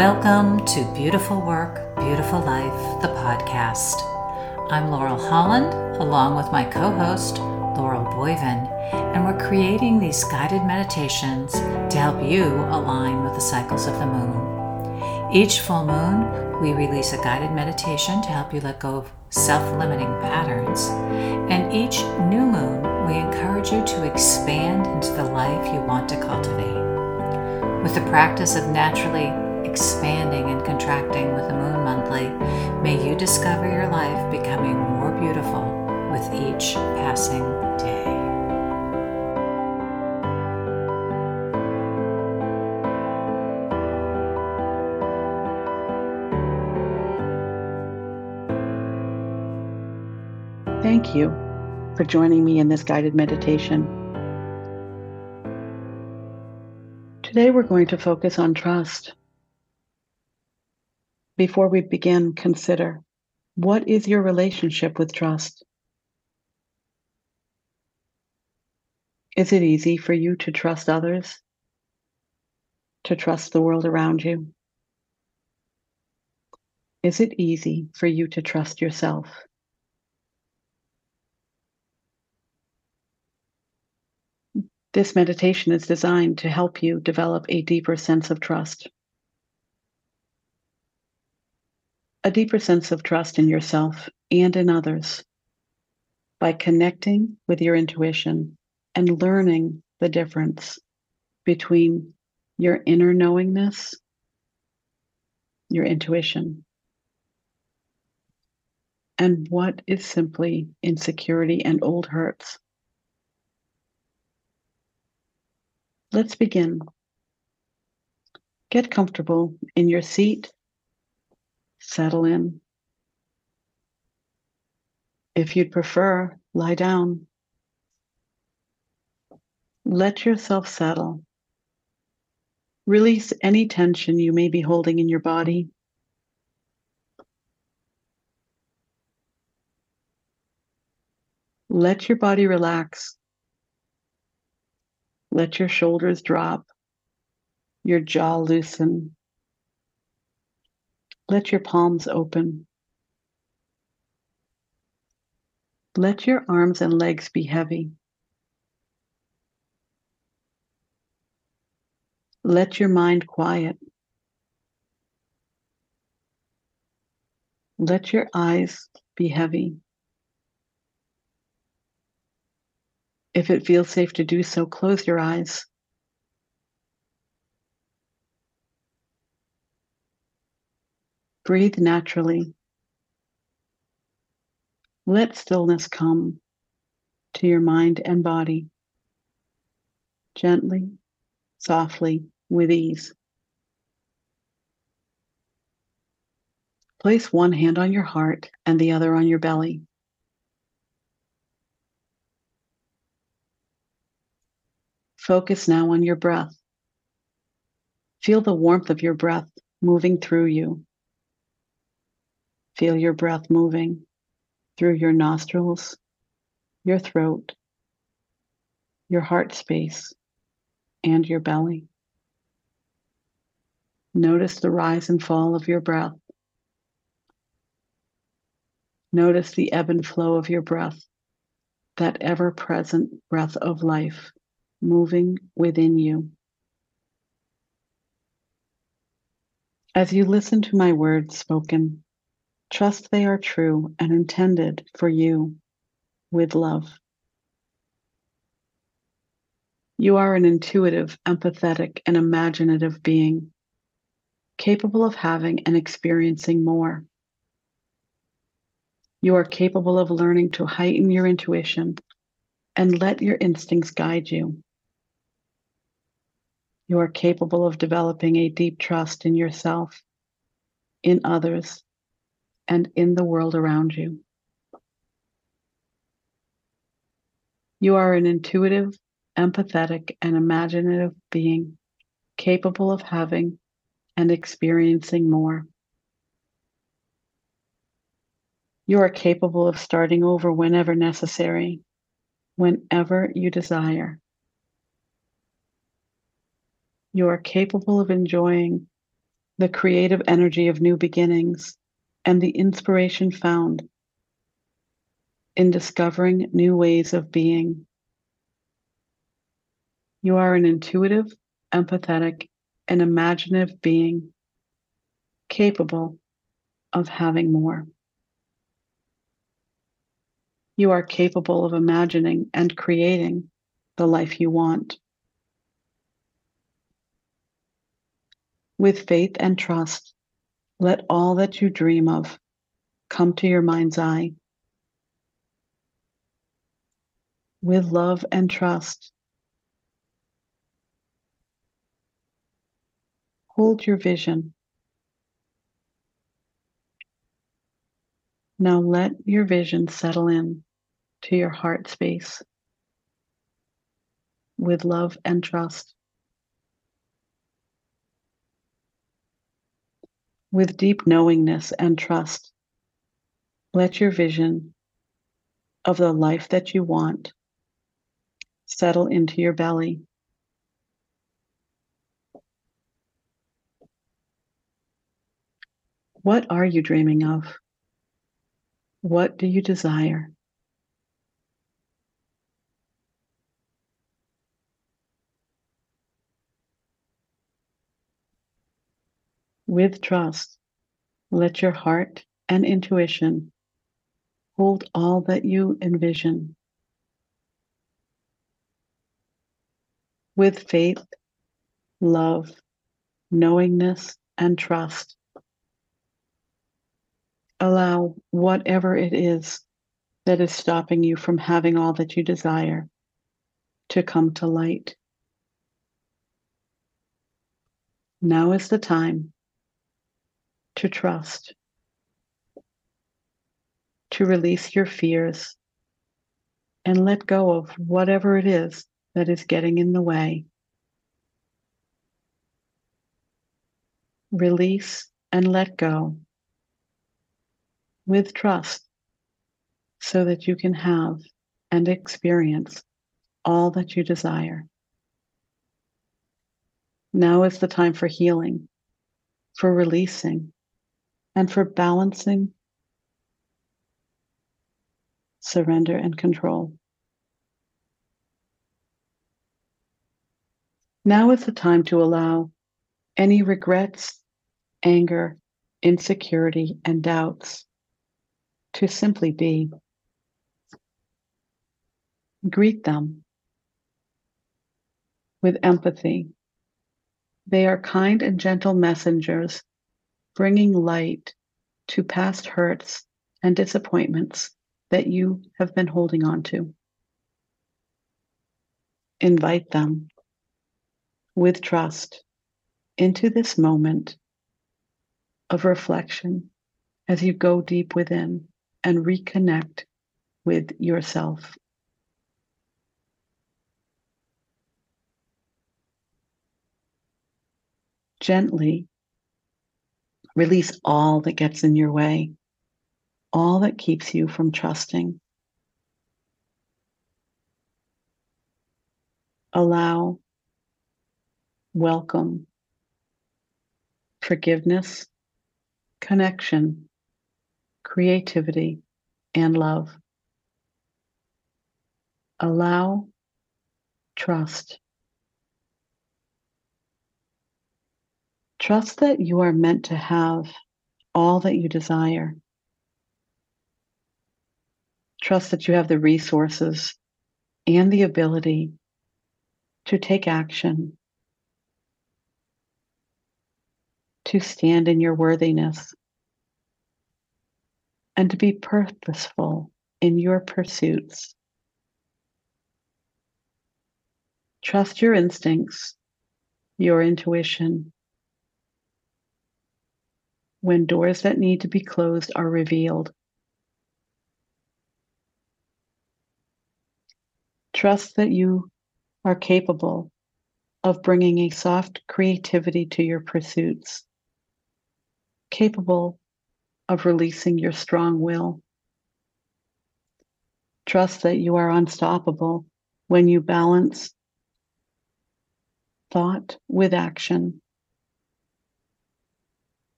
Welcome to Beautiful Work, Beautiful Life, the podcast. I'm Laurel Holland, along with my co host, Laurel Boyven, and we're creating these guided meditations to help you align with the cycles of the moon. Each full moon, we release a guided meditation to help you let go of self limiting patterns. And each new moon, we encourage you to expand into the life you want to cultivate. With the practice of naturally expanding and contracting with the moon monthly, may you discover your life becoming more beautiful with each passing day. Thank you for joining me in this guided meditation. Today we're going to focus on trust. Before we begin, consider what is your relationship with trust? Is it easy for you to trust others? To trust the world around you? Is it easy for you to trust yourself? This meditation is designed to help you develop a deeper sense of trust. A deeper sense of trust in yourself and in others by connecting with your intuition and learning the difference between your inner knowingness, your intuition, and what is simply insecurity and old hurts. Let's begin. Get comfortable in your seat. Settle in. If you'd prefer, lie down. Let yourself settle. Release any tension you may be holding in your body. Let your body relax. Let your shoulders drop, your jaw loosen. Let your palms open. Let your arms and legs be heavy. Let your mind quiet. Let your eyes be heavy. If it feels safe to do so, close your eyes. Breathe naturally. Let stillness come to your mind and body. Gently, softly, with ease. Place one hand on your heart and the other on your belly. Focus now on your breath. Feel the warmth of your breath moving through you. Feel your breath moving through your nostrils, your throat, your heart space, and your belly. Notice the rise and fall of your breath. Notice the ebb and flow of your breath, that ever present breath of life moving within you. As you listen to my words spoken, trust they are true and intended for you with love. You are an intuitive, empathetic, and imaginative being, capable of having and experiencing more. You are capable of learning to heighten your intuition and let your instincts guide you. You are capable of developing a deep trust in yourself, in others, and in the world around you. You are an intuitive, empathetic, and imaginative being capable of having and experiencing more. You are capable of starting over whenever necessary, whenever you desire you are capable of enjoying the creative energy of new beginnings, and the inspiration found in discovering new ways of being. You are an intuitive, empathetic, and imaginative being capable of having more. You are capable of imagining and creating the life you want. With faith and trust, let all that you dream of come to your mind's eye. With love and trust, hold your vision. Now let your vision settle in to your heart space with love and trust. With deep knowingness and trust, let your vision of the life that you want settle into your belly. What are you dreaming of? What do you desire? With trust, let your heart and intuition hold all that you envision. With faith, love, knowingness, and trust, allow whatever it is that is stopping you from having all that you desire to come to light. Now is the time to trust, to release your fears, and let go of whatever it is that is getting in the way. Release and let go with trust so that you can have and experience all that you desire. Now is the time for healing, for releasing, and for balancing, surrender, and control. Now is the time to allow any regrets, anger, insecurity, and doubts to simply be. Greet them with empathy. They are kind and gentle messengers bringing light to past hurts and disappointments that you have been holding on to. Invite them with trust into this moment of reflection as you go deep within and reconnect with yourself. Gently release all that gets in your way, all that keeps you from trusting. Allow, welcome, forgiveness, connection, creativity, and love. Allow, trust. Trust that you are meant to have all that you desire. Trust that you have the resources and the ability to take action, to stand in your worthiness, and to be purposeful in your pursuits. Trust your instincts, your intuition. When doors that need to be closed are revealed, trust that you are capable of bringing a soft creativity to your pursuits, capable of releasing your strong will. Trust that you are unstoppable when you balance thought with action.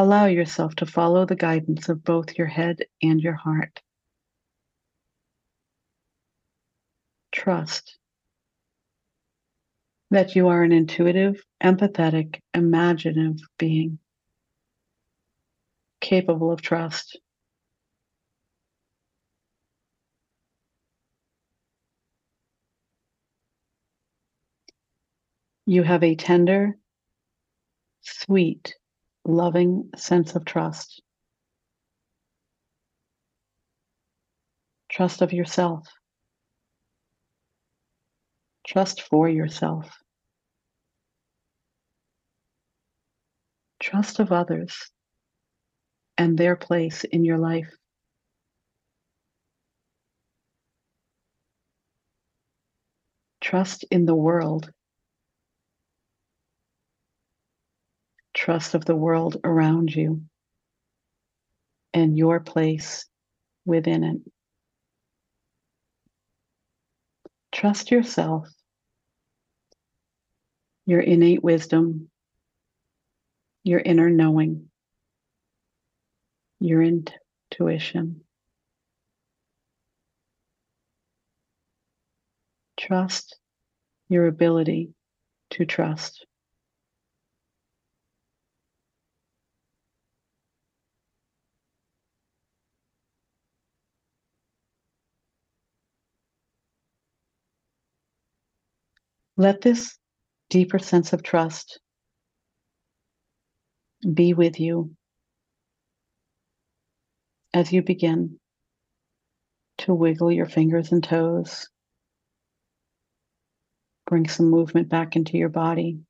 Allow yourself to follow the guidance of both your head and your heart. Trust that you are an intuitive, empathetic, imaginative being, capable of trust. You have a tender, sweet, loving sense of trust. Trust of yourself. Trust for yourself. Trust of others and their place in your life. Trust in the world trust of the world around you and your place within it. Trust yourself, your innate wisdom, your inner knowing, your intuition. Trust your ability to trust. Let this deeper sense of trust be with you as you begin to wiggle your fingers and toes. Bring some movement back into your body.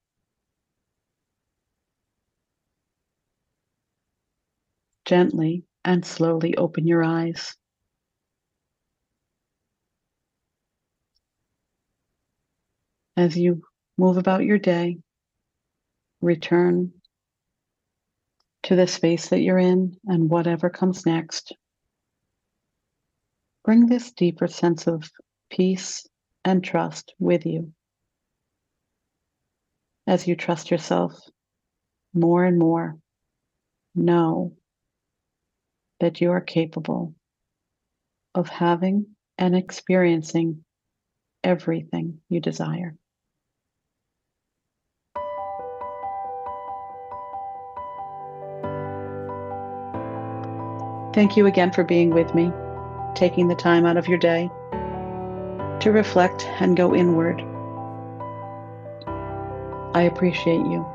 Gently and slowly open your eyes. As you move about your day, return to the space that you're in and whatever comes next. Bring this deeper sense of peace and trust with you as you trust yourself more and more. Know that you are capable of having and experiencing everything you desire. Thank you again for being with me, taking the time out of your day to reflect and go inward. I appreciate you.